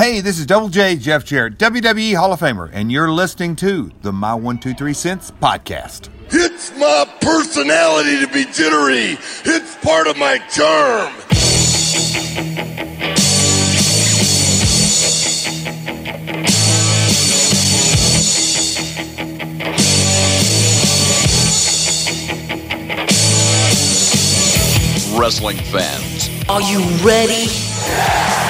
Hey, this is Double J Jeff Jarrett, WWE Hall of Famer, and you're listening to the My One Two Three Cents podcast. It's my personality to be jittery. It's part of my charm. Wrestling fans, Are you ready?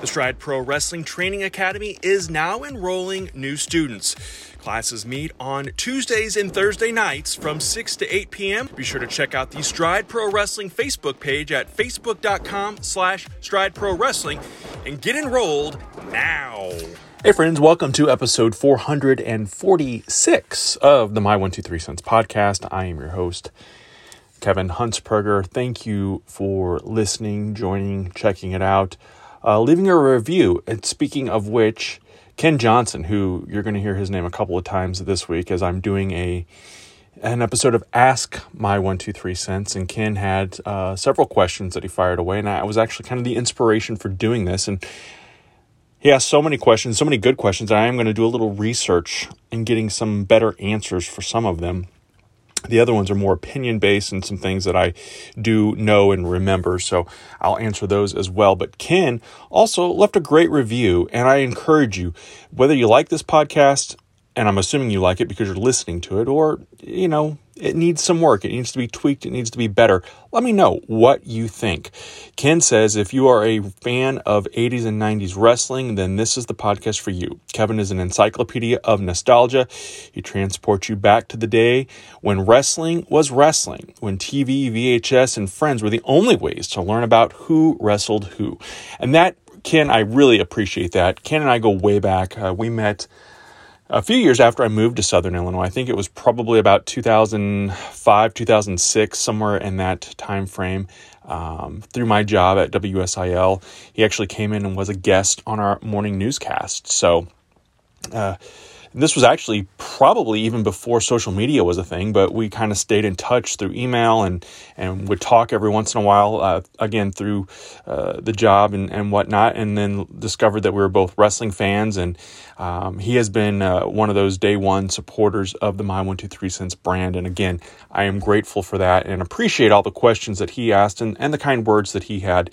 The Stride Pro Wrestling Training Academy is now enrolling new students. Classes meet on Tuesdays and Thursday nights from 6 to 8 p.m. Be sure to check out the Stride Pro Wrestling Facebook page at facebook.com slash Stride Pro Wrestling and get enrolled now. Hey, friends, welcome to episode 446 of the My 123 Cents podcast. I am your host, Kevin Hunsperger. Thank you for listening, joining, checking it out, uh, leaving a review. And speaking of which, Ken Johnson, who you're going to hear his name a couple of times this week as I'm doing a an episode of Ask My One Two Three Cents, and Ken had uh, several questions that he fired away, and I was actually kind of the inspiration for doing this. And he asked so many questions, so many good questions. I am going to do a little research and getting some better answers for some of them. The other ones are more opinion based and some things that I do know and remember. So I'll answer those as well. But Ken also left a great review, and I encourage you, whether you like this podcast, and I'm assuming you like it because you're listening to it, or, you know, it needs some work. It needs to be tweaked. It needs to be better. Let me know what you think. Ken says if you are a fan of 80s and 90s wrestling, then this is the podcast for you. Kevin is an encyclopedia of nostalgia. He transports you back to the day when wrestling was wrestling, when TV, VHS, and friends were the only ways to learn about who wrestled who. And that, Ken, I really appreciate that. Ken and I go way back. Uh, we met a few years after I moved to Southern Illinois. I think it was probably about 2005, 2006, somewhere in that time frame. Um, through my job at WSIL, he actually came in and was a guest on our morning newscast. So, uh, this was actually probably even before social media was a thing, but we kind of stayed in touch through email and, and would talk every once in a while, uh, again, through uh, the job and, and whatnot, and then discovered that we were both wrestling fans. And um, he has been uh, one of those day one supporters of the My 123 Cents brand. And again, I am grateful for that and appreciate all the questions that he asked and, and the kind words that he had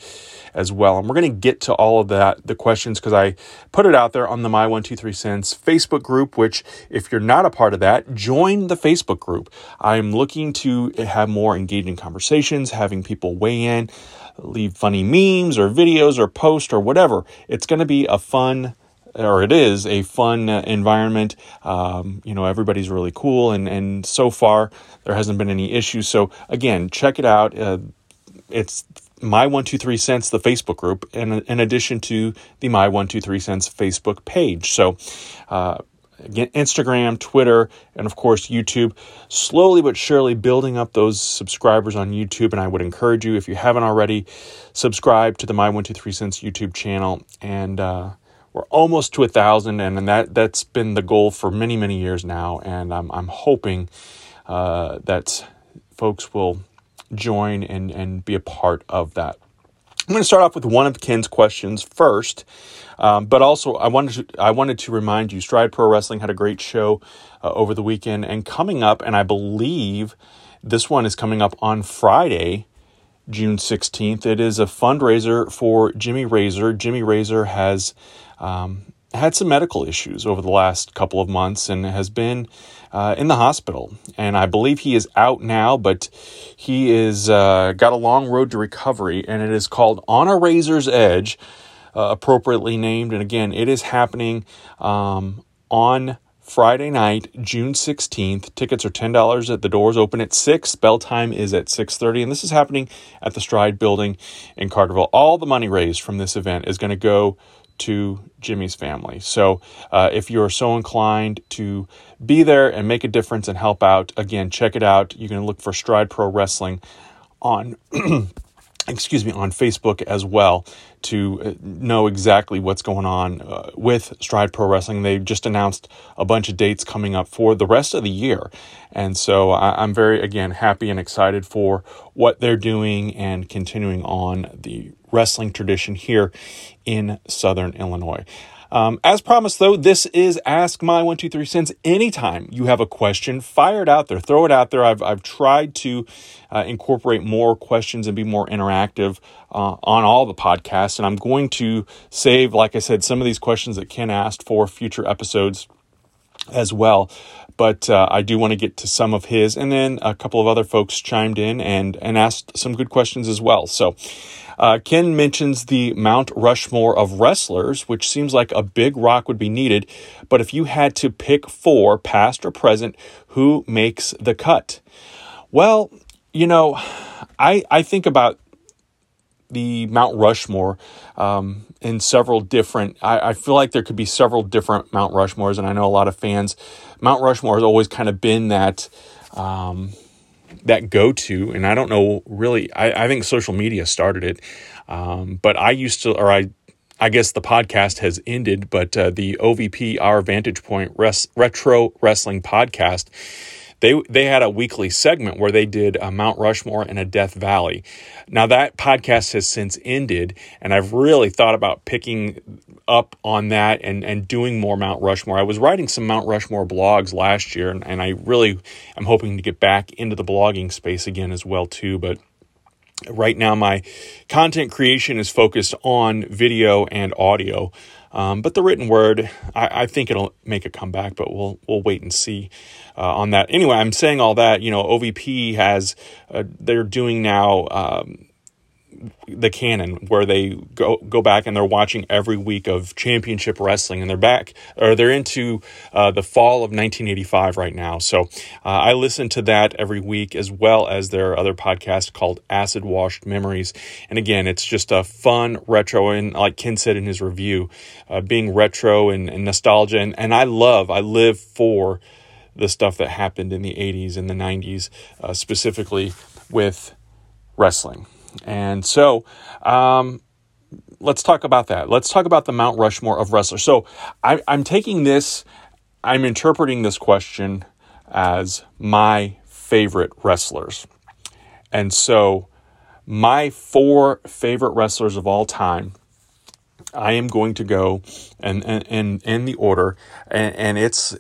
as well. And we're going to get to all of that, the questions, because I put it out there on the My 123 Cents Facebook group, which if you're not a part of that, join the Facebook group. I'm looking to have more engaging conversations, having people weigh in, leave funny memes or videos or posts or whatever. It's going to be a fun or it is a fun uh, environment. Um, you know, everybody's really cool, and and so far there hasn't been any issues. So again, check it out. Uh, it's my one two three cents the Facebook group, and in addition to the my one two three cents Facebook page. So. Uh, Again, Instagram, Twitter, and of course YouTube. Slowly but surely building up those subscribers on YouTube. And I would encourage you, if you haven't already, subscribe to the My One Two Three Cents YouTube channel. And uh, we're almost to a thousand, and that that's been the goal for many many years now. And I'm I'm hoping uh, that folks will join and and be a part of that. I'm going to start off with one of Ken's questions first, um, but also I wanted to I wanted to remind you, Stride Pro Wrestling had a great show uh, over the weekend, and coming up, and I believe this one is coming up on Friday, June 16th. It is a fundraiser for Jimmy Razor. Jimmy Razor has um, had some medical issues over the last couple of months and has been uh, in the hospital. And I believe he is out now, but he is uh, got a long road to recovery, and it is called On a Razor's Edge, uh, appropriately named. And again, it is happening um, on Friday night, June 16th. Tickets are $10 at the doors open at 6. Bell time is at 6:30 and this is happening at the Stride building in Carterville. All the money raised from this event is going to go to Jimmy's family. So, uh, if you're so inclined to be there and make a difference and help out, again, check it out. You can look for Stride Pro Wrestling on excuse me, on Facebook as well to uh, know exactly what's going on uh, with Stride Pro Wrestling. They just announced a bunch of dates coming up for the rest of the year. And so I, am very, again, happy and excited for what they're doing and continuing on the wrestling tradition here in Southern Illinois. Um, as promised, though, this is Ask My 123 Cents. Anytime you have a question, fire it out there, throw it out there. I've, I've tried to uh, incorporate more questions and be more interactive uh, on all the podcasts. And I'm going to save, like I said, some of these questions that Ken asked for future episodes as well. But uh, I do want to get to some of his, and then a couple of other folks chimed in and and asked some good questions as well. So uh, Ken mentions the Mount Rushmore of wrestlers, which seems like a big rock would be needed. But if you had to pick four, past or present, who makes the cut? Well, you know, I I think about the Mount Rushmore um, in several different. I, I, feel like there could be several different Mount Rushmores, and I know a lot of fans. Mount Rushmore has always kind of been that. Um, that go to, and I don't know really. I, I think social media started it, um, but I used to, or I, I guess the podcast has ended, but uh, the OVP Our Vantage Point Res- Retro Wrestling Podcast. They, they had a weekly segment where they did a Mount Rushmore and a Death Valley. Now, that podcast has since ended, and I've really thought about picking up on that and, and doing more Mount Rushmore. I was writing some Mount Rushmore blogs last year, and, and I really am hoping to get back into the blogging space again as well too. But right now, my content creation is focused on video and audio. Um, but the written word, I, I, think it'll make a comeback, but we'll we'll wait and see on that. Anyway, I'm saying all that. You know, OVP has uh, they're doing now. Um, the canon where they go go back and they're watching every week of championship wrestling and they're back or they're into uh, the fall of 1985 right now so uh, i listen to that every week as well as their other podcast called acid washed memories and again it's just a fun retro and like ken said in his review uh, being retro and, and nostalgia and, and i love i live for the stuff that happened in the 80s and the 90s uh, specifically with wrestling and so, um, let's talk about that. Let's talk about the Mount Rushmore of wrestlers. So, I, I'm taking this, I'm interpreting this question as my favorite wrestlers. And so, my four favorite wrestlers of all time, I am going to go and and, and in the order, and, and it's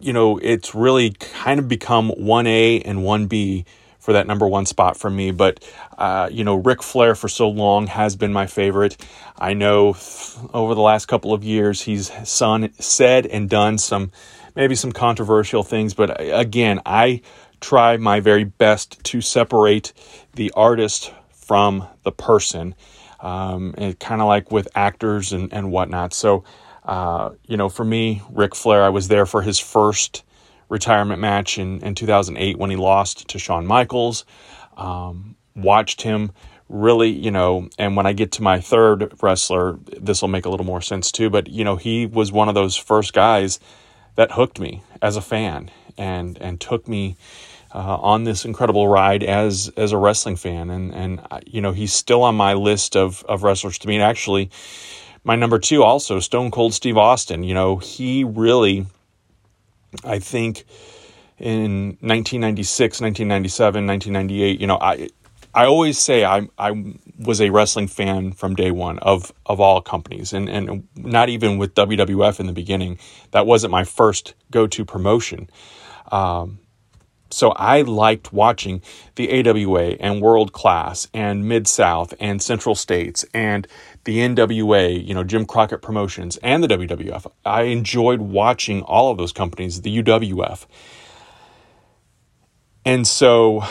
you know it's really kind of become one A and one B for that number one spot for me. But, uh, you know, Ric Flair for so long has been my favorite. I know over the last couple of years he's son, said and done some, maybe some controversial things. But uh, again, I try my very best to separate the artist from the person. Um, kind of like with actors and, and whatnot. So, uh, you know, for me, Ric Flair, I was there for his first retirement match in, in 2008 when he lost to Shawn Michaels. Um, watched him really, you know, and when I get to my third wrestler, this will make a little more sense too. But, you know, he was one of those first guys that hooked me as a fan and, and took me uh, on this incredible ride as, as a wrestling fan. And, and, uh, you know, he's still on my list of, of wrestlers to me. And actually, my number two also, Stone Cold Steve Austin, you know, he really I think in 1996, 1997, 1998, you know, I I always say I I was a wrestling fan from day one of of all companies, and and not even with WWF in the beginning. That wasn't my first go to promotion. Um, so I liked watching the AWA and World Class and Mid South and Central States and the NWA, you know, Jim Crockett Promotions and the WWF. I enjoyed watching all of those companies, the UWF. And so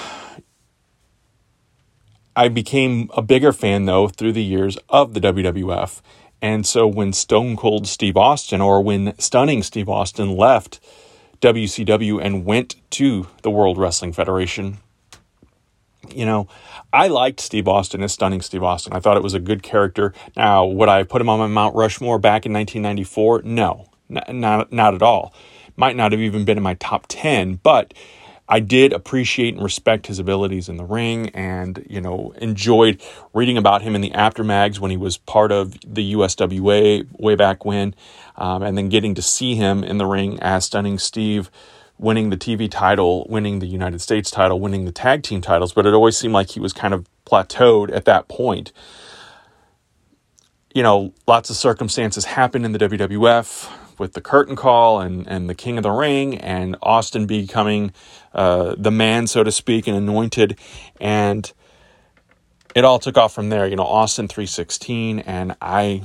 I became a bigger fan though through the years of the WWF And so when Stone Cold Steve Austin or when Stunning Steve Austin left WCW and went to the World Wrestling Federation, you know, I liked Steve Austin as Stunning Steve Austin. I thought it was a good character. Now, would I put him on my Mount Rushmore back in 1994? No, n- not, not at all. Might not have even been in my top 10, but I did appreciate and respect his abilities in the ring and, you know, enjoyed reading about him in the Apter mags when he was part of the USWA way back when, um, and then getting to see him in the ring as Stunning Steve winning the TV title, winning the United States title, winning the tag team titles, but it always seemed like he was kind of plateaued at that point. You know, lots of circumstances happened in the WWF with the curtain call and, and the king of the ring and Austin becoming uh, the man, so to speak, and anointed. And it all took off from there. You know, Austin 316, and I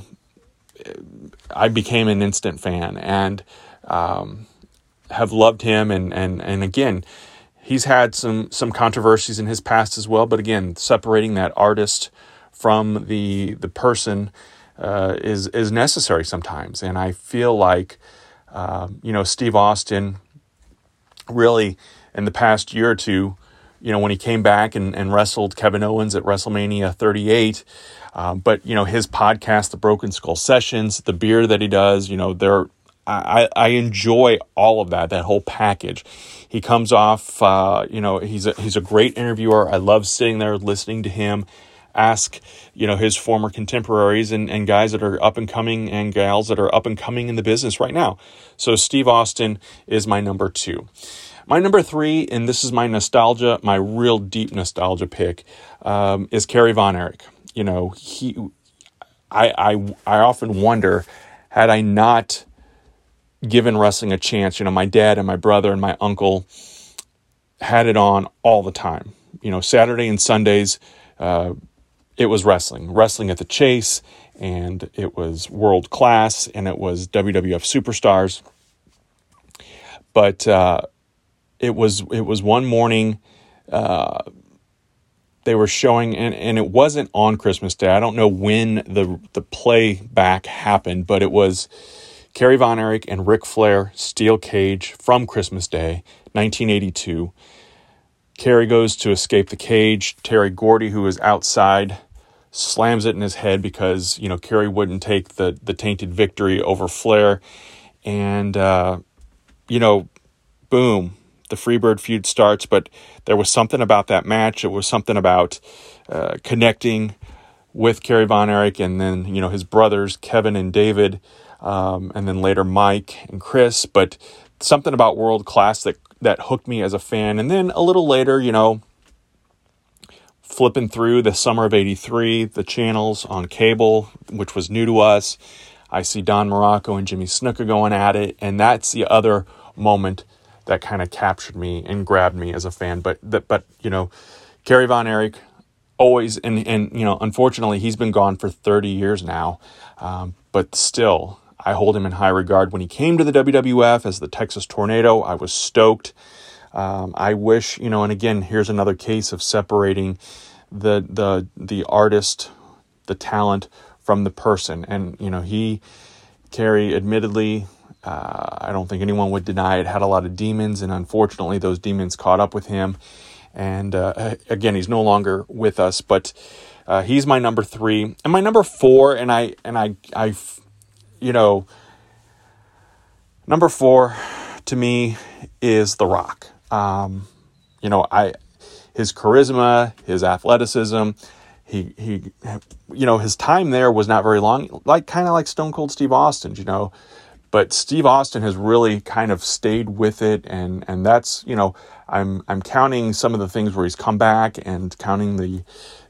I became an instant fan and um, have loved him. And, and, and again, he's had some, some controversies in his past as well. But again, separating that artist from the, the person uh, is, is necessary sometimes. And I feel like, uh, you know, Steve Austin really in the past year or two, you know, when he came back and, and wrestled Kevin Owens at WrestleMania 38. Um, but, you know, his podcast, The Broken Skull Sessions, the beer that he does, you know, they're, I, I enjoy all of that, that whole package. He comes off, uh, you know, he's a, he's a great interviewer. I love sitting there listening to him ask, you know, his former contemporaries and, and guys that are up and coming and gals that are up and coming in the business right now. So Steve Austin is my number two. My number three, and this is my nostalgia, my real deep nostalgia pick, um, is Kerry Von Erich. You know, he, I, I, I often wonder, had I not given wrestling a chance, you know, my dad and my brother and my uncle had it on all the time. You know, Saturday and Sundays, uh, it was wrestling, wrestling at the Chase, and it was world class, and it was WWF superstars. But uh, it was it was one morning. Uh, they were showing, and, and it wasn't on Christmas Day. I don't know when the the playback happened, but it was Kerry Von Erich and Ric Flair steel cage from Christmas Day, 1982. Kerry goes to escape the cage. Terry Gordy, who is outside, slams it in his head because you know Kerry wouldn't take the the tainted victory over Flair, and uh, you know, boom, the Freebird feud starts. But there was something about that match. It was something about uh, connecting with Kerry Von Erich, and then you know his brothers Kevin and David, um, and then later Mike and Chris. But something about world class that that hooked me as a fan. And then a little later, you know, flipping through the summer of 83, the channels on cable, which was new to us. I see Don Muraco and Jimmy Snuka going at it. And that's the other moment that kind of captured me and grabbed me as a fan. But, that, but you know, Kerry Von Erich, always, and, and, you know, unfortunately, he's been gone for 30 years now. Um, but still, I hold him in high regard. When he came to the WWF as the Texas Tornado, I was stoked. Um, I wish, you know, and again, here's another case of separating the the the artist, the talent from the person. And you know, he, Kerry, admittedly, uh, I don't think anyone would deny it, had a lot of demons, and unfortunately, those demons caught up with him. And uh, again, he's no longer with us, but uh, he's my number three, and my number four. And I and I I, you know, number four to me is The Rock. Um, you know, I his charisma, his athleticism, he he, you know, his time there was not very long, like kind of like Stone Cold Steve Austin, you know. But Steve Austin has really kind of stayed with it, and and that's you know I'm I'm counting some of the things where he's come back and counting the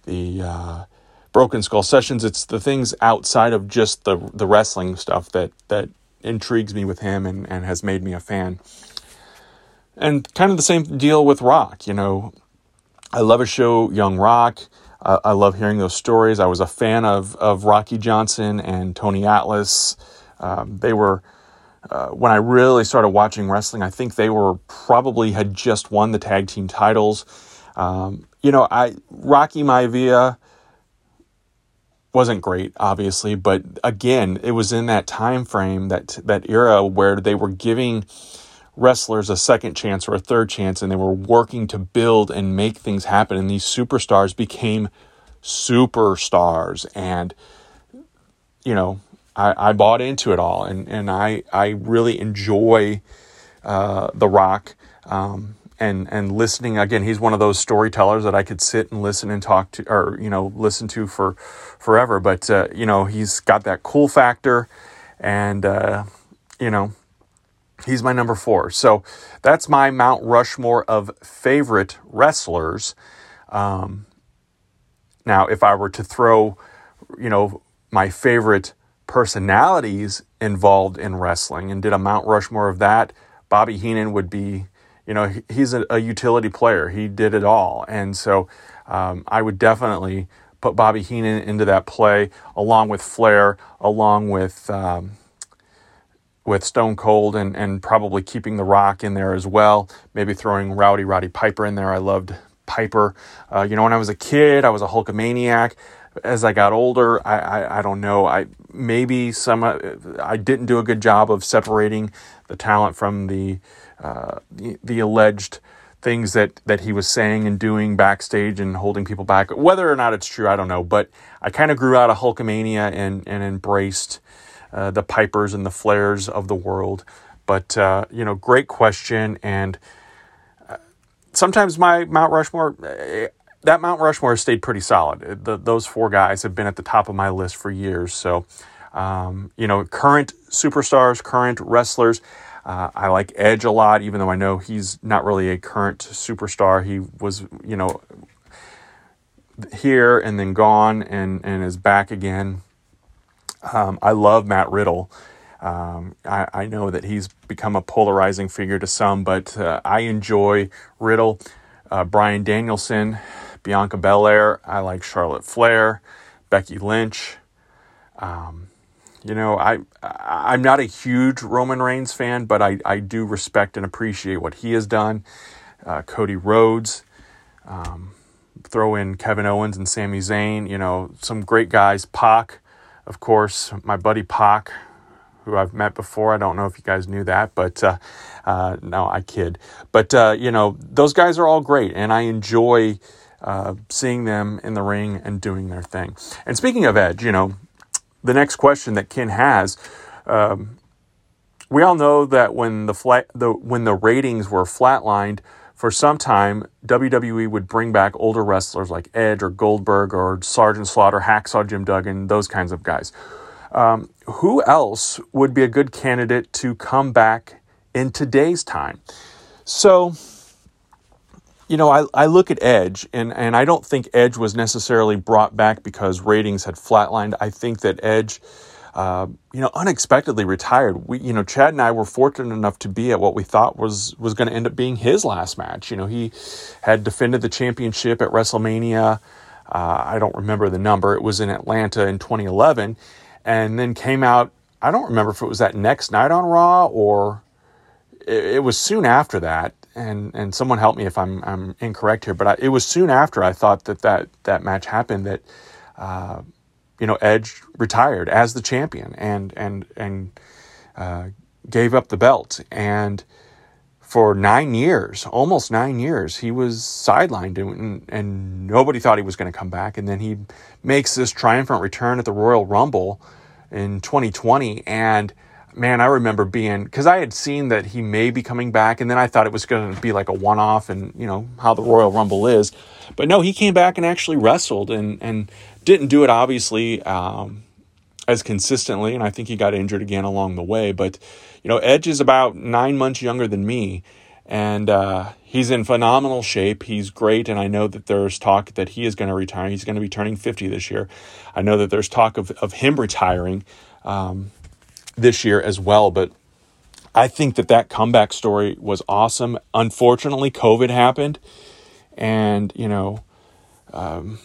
the uh, Broken Skull sessions. It's the things outside of just the the wrestling stuff that that intrigues me with him and, and has made me a fan. And kind of the same deal with Rock. You know, I love a show, Young Rock. Uh, I love hearing those stories. I was a fan of, of Rocky Johnson and Tony Atlas. Um, they were, uh, when I really started watching wrestling, I think they were probably had just won the tag team titles. Um, you know, I Rocky Maivia wasn't great, obviously, but again, it was in that time frame that that era where they were giving wrestlers a second chance or a third chance, and they were working to build and make things happen. And these superstars became superstars, and you know, I, I bought into it all, and and I I really enjoy uh, The Rock. Um, and and listening. Again he's one of those storytellers that I could sit and listen and talk to or you know listen to for forever. But uh, you know he's got that cool factor and uh, you know he's my number 4 so that's my Mount Rushmore of favorite wrestlers. Um, now if I were to throw you know my favorite personalities involved in wrestling and did a Mount Rushmore of that Bobby Heenan would be you know, he's a, a utility player. He did it all. And so um, I would definitely put Bobby Heenan into that play along with Flair, along with. Um, with Stone Cold and, and probably keeping The Rock in there as well. Maybe throwing Rowdy Roddy Piper in there. I loved Piper. Uh, you know, when I was a kid, I was a Hulkamaniac. As I got older, I, I, I don't know. I maybe some uh, I didn't do a good job of separating the talent from the uh, the, the alleged things that, that he was saying and doing backstage and holding people back. Whether or not it's true, I don't know. But I kind of grew out of Hulkamania and, and embraced uh, the Pipers and the Flairs of the world. But, uh, you know, great question. And uh, sometimes my Mount Rushmore, uh, that Mount Rushmore stayed pretty solid. The, those four guys have been at the top of my list for years. So, um, you know, current superstars, current wrestlers. Uh, I like Edge a lot, even though I know he's not really a current superstar. He was, you know, here and then gone and, and is back again. Um, I love Matt Riddle. Um, I, I, know that he's become a polarizing figure to some, but uh, I enjoy Riddle, uh, Bryan Danielson, Bianca Belair. I like Charlotte Flair, Becky Lynch. Um, you know, I I'm not a huge Roman Reigns fan, but I, I do respect and appreciate what he has done. Uh, Cody Rhodes, um, throw in Kevin Owens and Sami Zayn. You know, some great guys. Pac, of course, my buddy Pac, who I've met before. I don't know if you guys knew that, but uh, uh, no, I kid. But uh, you know, those guys are all great, and I enjoy. Uh, seeing them in the ring and doing their thing. And speaking of Edge, you know, the next question that Ken has. Um, we all know that when the flat, the when the ratings were flatlined for some time, WWE would bring back older wrestlers like Edge or Goldberg or Sergeant Slaughter, Hacksaw Jim Duggan, those kinds of guys. Um, who else would be a good candidate to come back in today's time? So, you know, I, I look at Edge, and, and I don't think Edge was necessarily brought back because ratings had flatlined. I think that Edge, uh, you know, unexpectedly retired. We, you know, Chad and I were fortunate enough to be at what we thought was was going to end up being his last match. You know, he had defended the championship at WrestleMania. Uh, I don't remember the number. It was in Atlanta in 2011, and then came out. I don't remember if it was that next night on Raw or it, it was soon after that and and someone help me if I'm I'm incorrect here, but I, it was soon after I thought that that that match happened that uh, you know Edge retired as the champion and and and uh, gave up the belt and for nine years, almost nine years, he was sidelined and, and nobody thought he was going to come back. And then he makes this triumphant return at the Royal Rumble in 2020 and man, I remember being because I had seen that he may be coming back, and then I thought it was going to be like a one off, and you know how the Royal Rumble is. But no, he came back and actually wrestled, and and didn't do it obviously um, as consistently, and I think he got injured again along the way. But you know, Edge is about nine months younger than me, and uh, he's in phenomenal shape. He's great, and I know that there's talk that he is going to retire. He's going to be turning fifty this year. I know that there's talk of of him retiring. Um, this year as well. But I think that that comeback story was awesome. Unfortunately, COVID happened, and you know, um,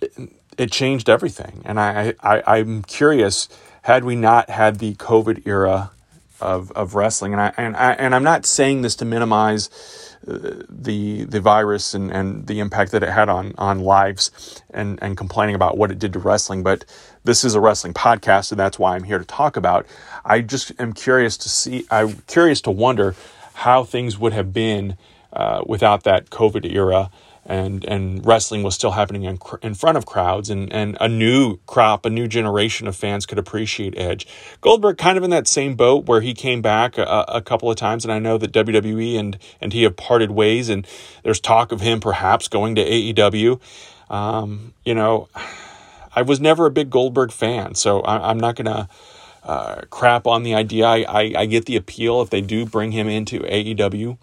it, it, changed everything. And I, I, I'm curious: had we not had the COVID era of, of wrestling. And I, and I, and I'm not saying this to minimize the the virus and, and the impact that it had on on lives and and complaining about what it did to wrestling. But this is a wrestling podcast and that's why I'm here to talk about. I just am curious to see I'm curious to wonder how things would have been uh, without that COVID era and and wrestling was still happening in, in front of crowds and and a new crop a new generation of fans could appreciate edge. Goldberg kind of in that same boat where he came back a, a, couple of times and i know that wwe and and he have parted ways and there's talk of him perhaps going to aew um, you know i was never a big goldberg fan so I, am not gonna uh, crap on the idea. I, I, I get the appeal if they do bring him into aew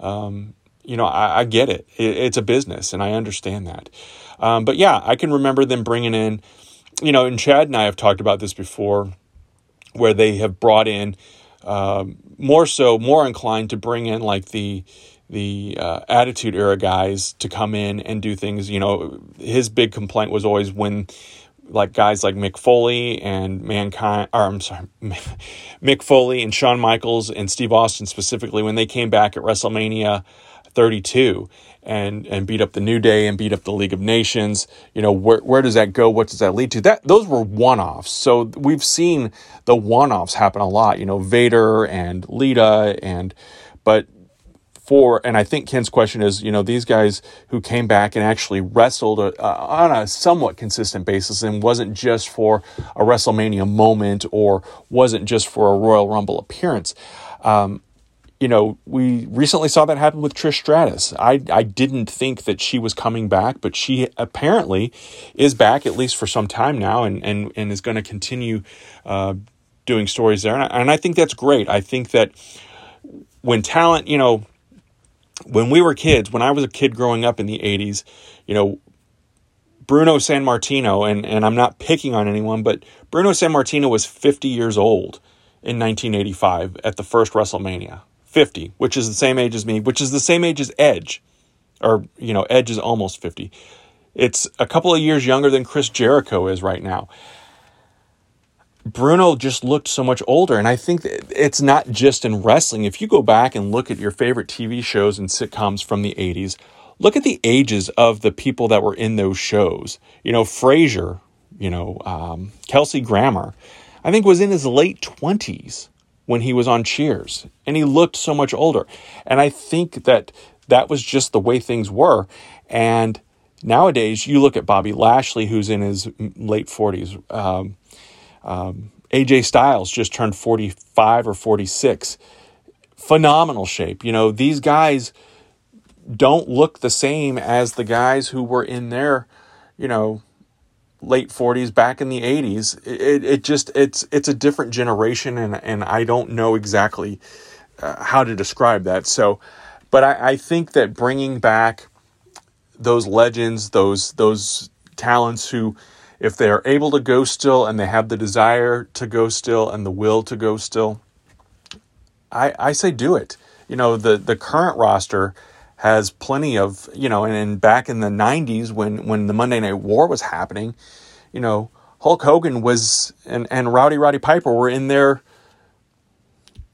um, you know, I, I get it. it. It's a business, and I understand that. Um, but yeah, I can remember them bringing in, you know, and Chad and I have talked about this before, where they have brought in um, more so, more inclined to bring in like the the uh, attitude era guys to come in and do things. You know, his big complaint was always when like guys like Mick Foley and Mankind, or I'm sorry, Mick Foley and Shawn Michaels and Steve Austin specifically, when they came back at WrestleMania 32 and and beat up the New Day and beat up the League of Nations. You know, where where does that go? What does that lead to? That those were one-offs. So we've seen the one-offs happen a lot, you know, Vader and Lita and but for and I think Ken's question is, you know, these guys who came back and actually wrestled uh, on a somewhat consistent basis and wasn't just for a WrestleMania moment or wasn't just for a Royal Rumble appearance. Um, you know, we recently saw that happen with Trish Stratus. I, I didn't think that she was coming back, but she apparently is back at least for some time now and, and, and is going to continue uh, doing stories there. And I, and I think that's great. I think that when talent, you know, when we were kids, when I was a kid growing up in the 80s, you know, Bruno Sammartino, and, and I'm not picking on anyone, but Bruno Sammartino was 50 years old in 1985 at the first WrestleMania. 50, which is the same age as me, which is the same age as Edge. Or, you know, Edge is almost 50. It's a couple of years younger than Chris Jericho is right now. Bruno just looked so much older. And I think it's not just in wrestling. If you go back and look at your favorite TV shows and sitcoms from the 80s, look at the ages of the people that were in those shows. You know, Frasier, you know, um, Kelsey Grammer, I think was in his late 20s when he was on Cheers, and he looked so much older. And I think that that was just the way things were. And nowadays, you look at Bobby Lashley, who's in his late 40s. Um, um, AJ Styles just turned 45 or 46. Phenomenal shape. You know, these guys don't look the same as the guys who were in their, you know, late 40s back in the 80s it, it just it's it's a different generation and and i don't know exactly uh, how to describe that. So but I, I think that bringing back those legends those those talents who if they're able to go still and they have the desire to go still and the will to go still i i say do it. You know the the current roster has plenty of you know and, and back in the 90s when when the monday night war was happening you know hulk hogan was and and rowdy roddy piper were in their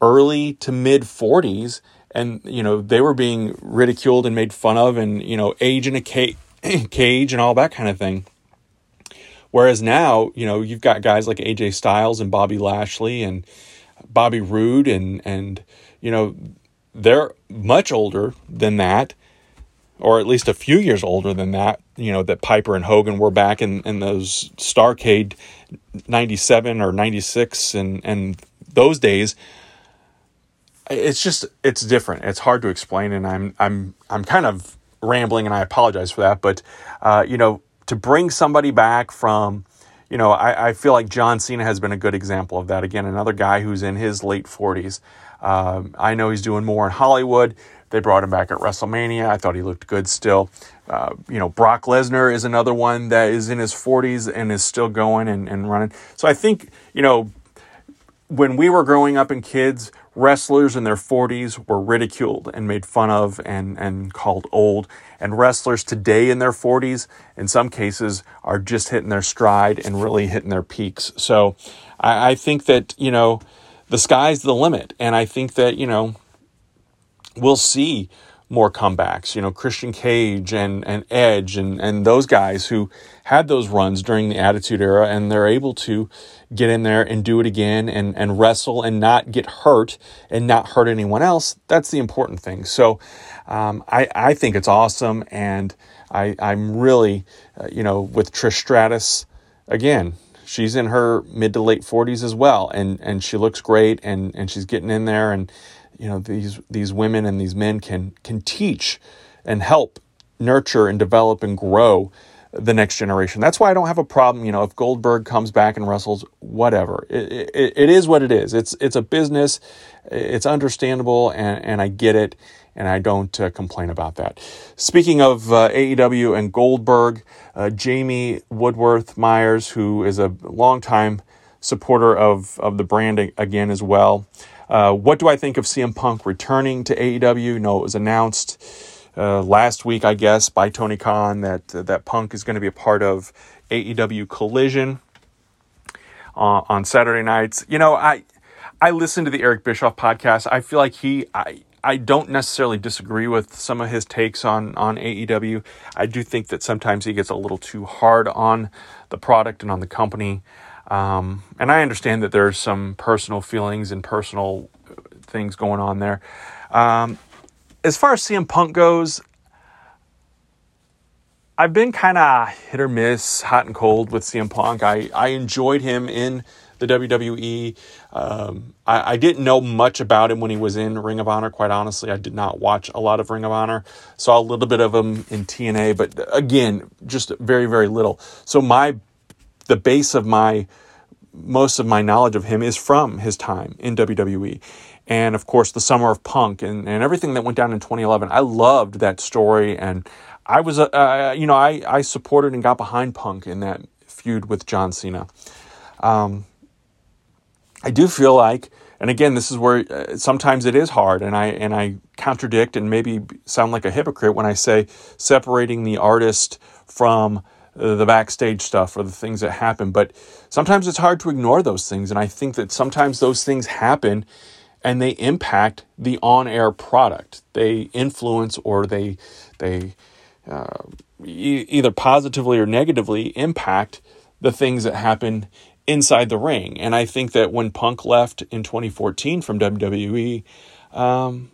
early to mid 40s and you know they were being ridiculed and made fun of and you know age in a ca- cage and all that kind of thing. Whereas now you know you've got guys like AJ Styles and Bobby Lashley and Bobby Roode and and you know they're much older than that, or at least a few years older than that. You know, that Piper and Hogan were back in, in those Starcade 97 or 96 and, and those days. It's just, it's different. It's hard to explain. And I'm, I'm, I'm kind of rambling and I apologize for that. But, uh, you know, to bring somebody back from, you know, I, I feel like John Cena has been a good example of that. Again, another guy who's in his late 40s. Um, I know he's doing more in Hollywood. They brought him back at WrestleMania. I thought he looked good still. Uh, you know, Brock Lesnar is another one that is in his 40s and is still going and, and running. So I think, you know, when we were growing up in kids, wrestlers in their 40s were ridiculed and made fun of and, and called old. And wrestlers today in their 40s, in some cases, are just hitting their stride and really hitting their peaks. So I, I think that, you know, the sky's the limit. And I think that, you know, we'll see more comebacks. You know, Christian Cage and, and Edge and, and those guys who had those runs during the Attitude Era and they're able to get in there and do it again and, and wrestle and not get hurt and not hurt anyone else. That's the important thing. So um, I, I think it's awesome. And I, I'm really, uh, you know, with Trish Stratus, again, she's in her mid to late 40s as well. And, and she looks great and, and she's getting in there. And, you know, these, these women and these men can, can teach and help nurture and develop and grow the next generation. That's why I don't have a problem. You know, if Goldberg comes back and wrestles, whatever. It, it, it is what it is. It's it's a business. It's understandable, and and I get it, and I don't uh, complain about that. Speaking of uh, AEW and Goldberg, uh, Jamie Woodworth Myers, who is a longtime supporter of of the brand again as well. Uh, what do I think of CM Punk returning to AEW? No, it was announced uh, last week, I guess, by Tony Khan that uh, that Punk is going to be a part of AEW Collision uh, on Saturday nights. You know, I I listen to the Eric Bischoff podcast. I feel like he I. I don't necessarily disagree with some of his takes on, on AEW. I do think that sometimes he gets a little too hard on the product and on the company. Um, and I understand that there's some personal feelings and personal things going on there. Um, as far as CM Punk goes, I've been kind of hit or miss, hot and cold with CM Punk. I, I enjoyed him in the WWE. Um, I, I, didn't know much about him when he was in Ring of Honor, quite honestly. I did not watch a lot of Ring of Honor. Saw a little bit of him in TNA, but again, just very, very little. So my the base of my most of my knowledge of him is from his time in WWE and of course the summer of punk and, and everything that went down in 2011 i loved that story and i was uh, uh, you know I, I supported and got behind punk in that feud with john cena. Um, i do feel like and again this is where uh, sometimes it is hard and i and i contradict and maybe sound like a hypocrite when i say separating the artist from the backstage stuff or the things that happen but sometimes it's hard to ignore those things and i think that sometimes those things happen and they impact the on-air product. They influence or they they uh, e- either positively or negatively impact the things that happen inside the ring. And I think that when Punk left in 2014 from WWE, um,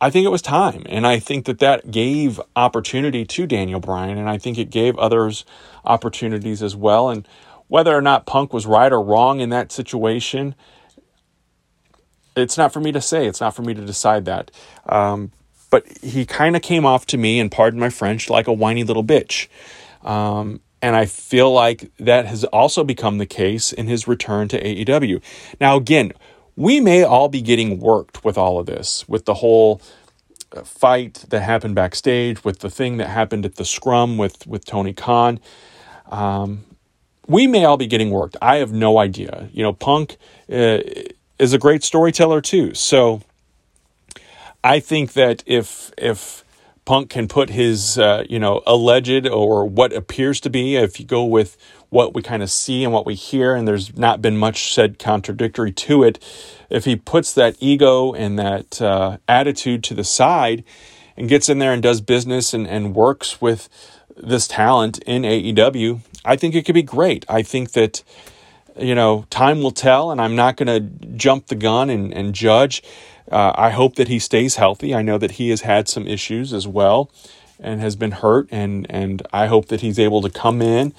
I think it was time. And I think that that gave opportunity to Daniel Bryan, and I think it gave others opportunities as well. And whether or not Punk was right or wrong in that situation, it's not for me to say. It's not for me to decide that. Um, but he kind of came off to me, and pardon my French, like a whiny little bitch. Um, and I feel like that has also become the case in his return to AEW. Now, again, we may all be getting worked with all of this, with the whole uh, fight that happened backstage, with the thing that happened at the scrum with, with Tony Khan. Um, we may all be getting worked. I have no idea. You know, Punk. Uh, is a great storyteller too. So I think that if if Punk can put his uh, you know alleged or what appears to be, if you go with what we kind of see and what we hear, and there's not been much said contradictory to it, if he puts that ego and that uh, attitude to the side and gets in there and does business and, and works with this talent in AEW, I think it could be great. I think that you know, time will tell, and I'm not going to jump the gun and, and judge. Uh, I hope that he stays healthy. I know that he has had some issues as well and has been hurt, and, and I hope that he's able to come in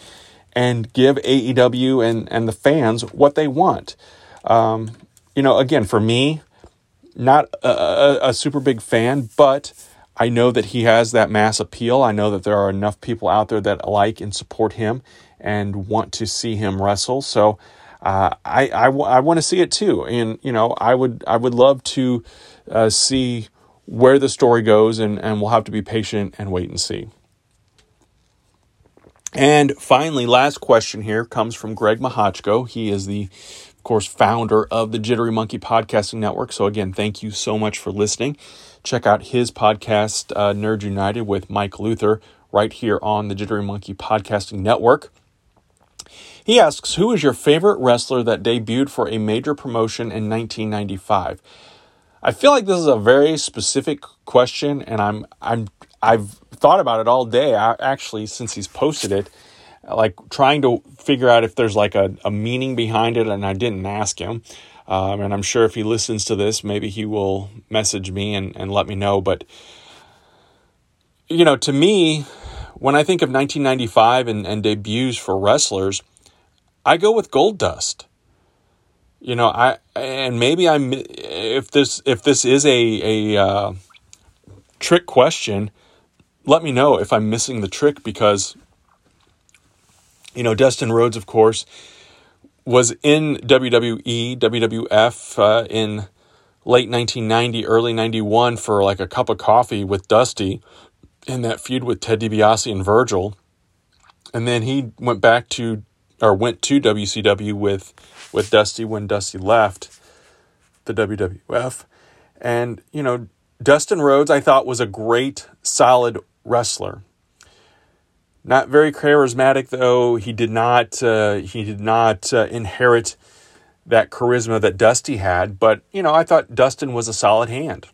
and give AEW and, and the fans what they want. Um, you know, again, for me, not a, a, a super big fan, but I know that he has that mass appeal. I know that there are enough people out there that like and support him and want to see him wrestle. So uh, I, I, I want to see it too. And, you know, I would, I would love to uh, see where the story goes, and, and we'll have to be patient and wait and see. And finally, last question here comes from Greg Mahochko. He is the, of course, founder of the Jittery Monkey Podcasting Network. So, again, thank you so much for listening. Check out his podcast, uh, Nerd United, with Mike Luther, right here on the Jittery Monkey Podcasting Network. He asks, Who is your favorite wrestler that debuted for a major promotion in 1995? I feel like this is a very specific question, and I'm I'm I've thought about it all day actually since he's posted it, like trying to figure out if there's like a, a meaning behind it, and I didn't ask him. Um, and I'm sure if he listens to this, maybe he will message me and, and let me know. But, you know, to me, when I think of 1995 and, and debuts for wrestlers, I go with Goldust. You know, I and maybe I'm if this if this is a a uh, trick question, let me know if I'm missing the trick because you know Dustin Rhodes, of course, was in WWE, WWF uh, in late 1990, early 91 for like a cup of coffee with Dusty in that feud with Ted DiBiase and Virgil. And then he went back to or went to WCW with with Dusty when Dusty left the WWF. And you know, Dustin Rhodes I thought was a great solid wrestler. Not very charismatic though. He did not uh, he did not uh, inherit that charisma that Dusty had, but you know, I thought Dustin was a solid hand.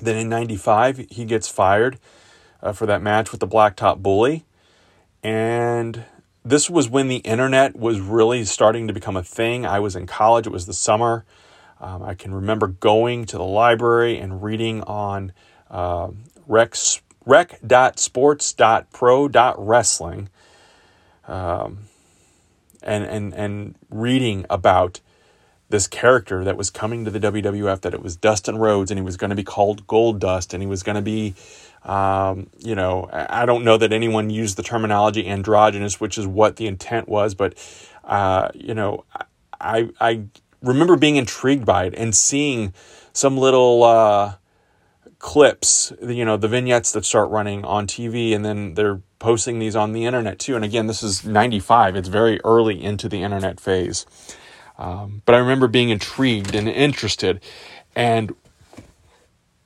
Then in 95 he gets fired uh, for that match with the Blacktop Bully and this was when the internet was really starting to become a thing. I was in college, it was the summer. Um, I can remember going to the library and reading on uh, Rex, rec.sports.pro.wrestling um, and, and, and reading about this character that was coming to the WWF, that it was Dustin Rhodes, and he was going to be called Goldust, and he was going to be um, you know, I don't know that anyone used the terminology androgynous, which is what the intent was, but uh, you know, I I remember being intrigued by it and seeing some little uh, clips, you know, the vignettes that start running on TV, and then they're posting these on the internet too. And again, this is '95; it's very early into the internet phase. Um, but I remember being intrigued and interested, and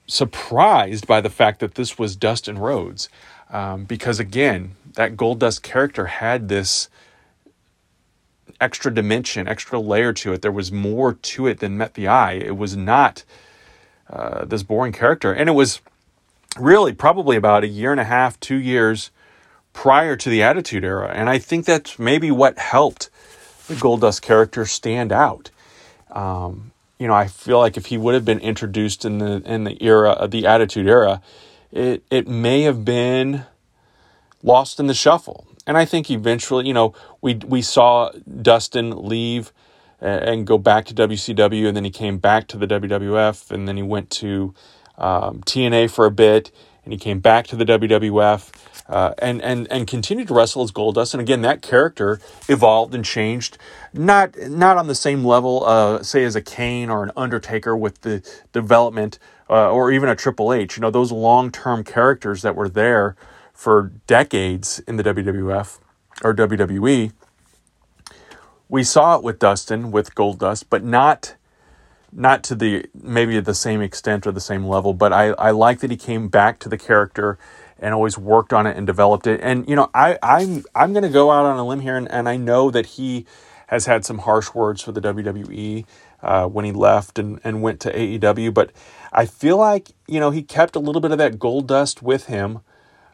surprised by the fact that this was Dustin Rhodes. Um, because again, that Goldust character had this extra dimension, extra layer to it. There was more to it than met the eye. It was not uh, this boring character. And it was really probably about a year and a half, two years prior to the Attitude Era. And I think that's maybe what helped the Goldust character stand out. Um, you know, I feel like if he would have been introduced in the in the era of the Attitude Era, it it may have been lost in the shuffle. And I think eventually, you know, we we saw Dustin leave and go back to WCW, and then he came back to the WWF, and then he went to um, TNA for a bit, and he came back to the WWF uh, and and and continued to wrestle as Goldust. And again, that character evolved and changed, not not on the same level, uh, say as a Kane or an Undertaker with the development, uh, or even a Triple H. You know, those long term characters that were there for decades in the WWF or WWE. We saw it with Dustin with Goldust, but not not to the maybe the same extent or the same level. But I I like that he came back to the character and always worked on it and developed it. And you know, I I'm I'm going to go out on a limb here, and, and I know that he has had some harsh words for the WWE uh, when he left and and went to AEW, but I feel like you know he kept a little bit of that gold dust with him.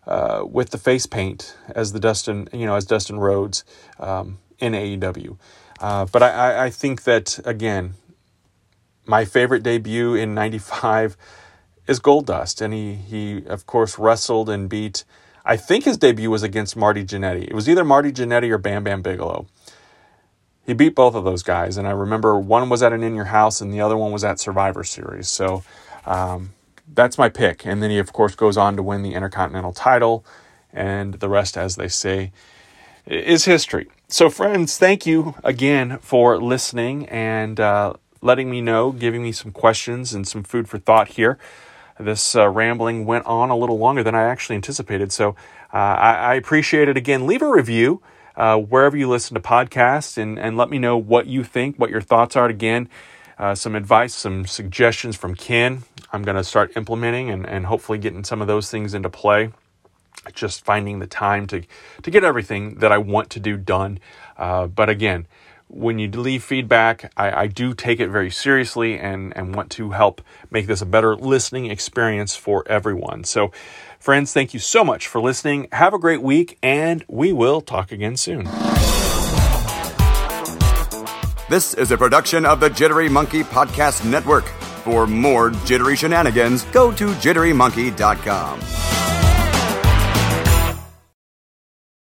Uh, with the face paint as the Dustin, you know, as Dustin Rhodes um, in AEW, uh, but I, I think that again, my favorite debut in '95 is Goldust, and he he of course wrestled and beat. I think his debut was against Marty Jannetty. It was either Marty Jannetty or Bam Bam Bigelow. He beat both of those guys, and I remember one was at an In Your House, and the other one was at Survivor Series. So um, that's my pick. And then he of course goes on to win the Intercontinental title, and the rest, as they say, is history. So friends, thank you again for listening and. Uh, letting me know, giving me some questions and some food for thought here this uh, rambling went on a little longer than I actually anticipated. So uh, I, I, appreciate it again. Leave a review uh, wherever you listen to podcasts and, and let me know what you think, what your thoughts are. Again, uh, some advice, some suggestions from Ken. I'm going to start implementing and, and hopefully getting some of those things into play. just finding the time to to get everything that I want to do done. Uh, but again, when you leave feedback, I, I, do take it very seriously and, and want to help make this a better listening experience for everyone. So, friends, thank you so much for listening. Have a great week, and we will talk again soon. This is a production of the Jittery Monkey Podcast Network. For more jittery shenanigans, go to jitterymonkey.com.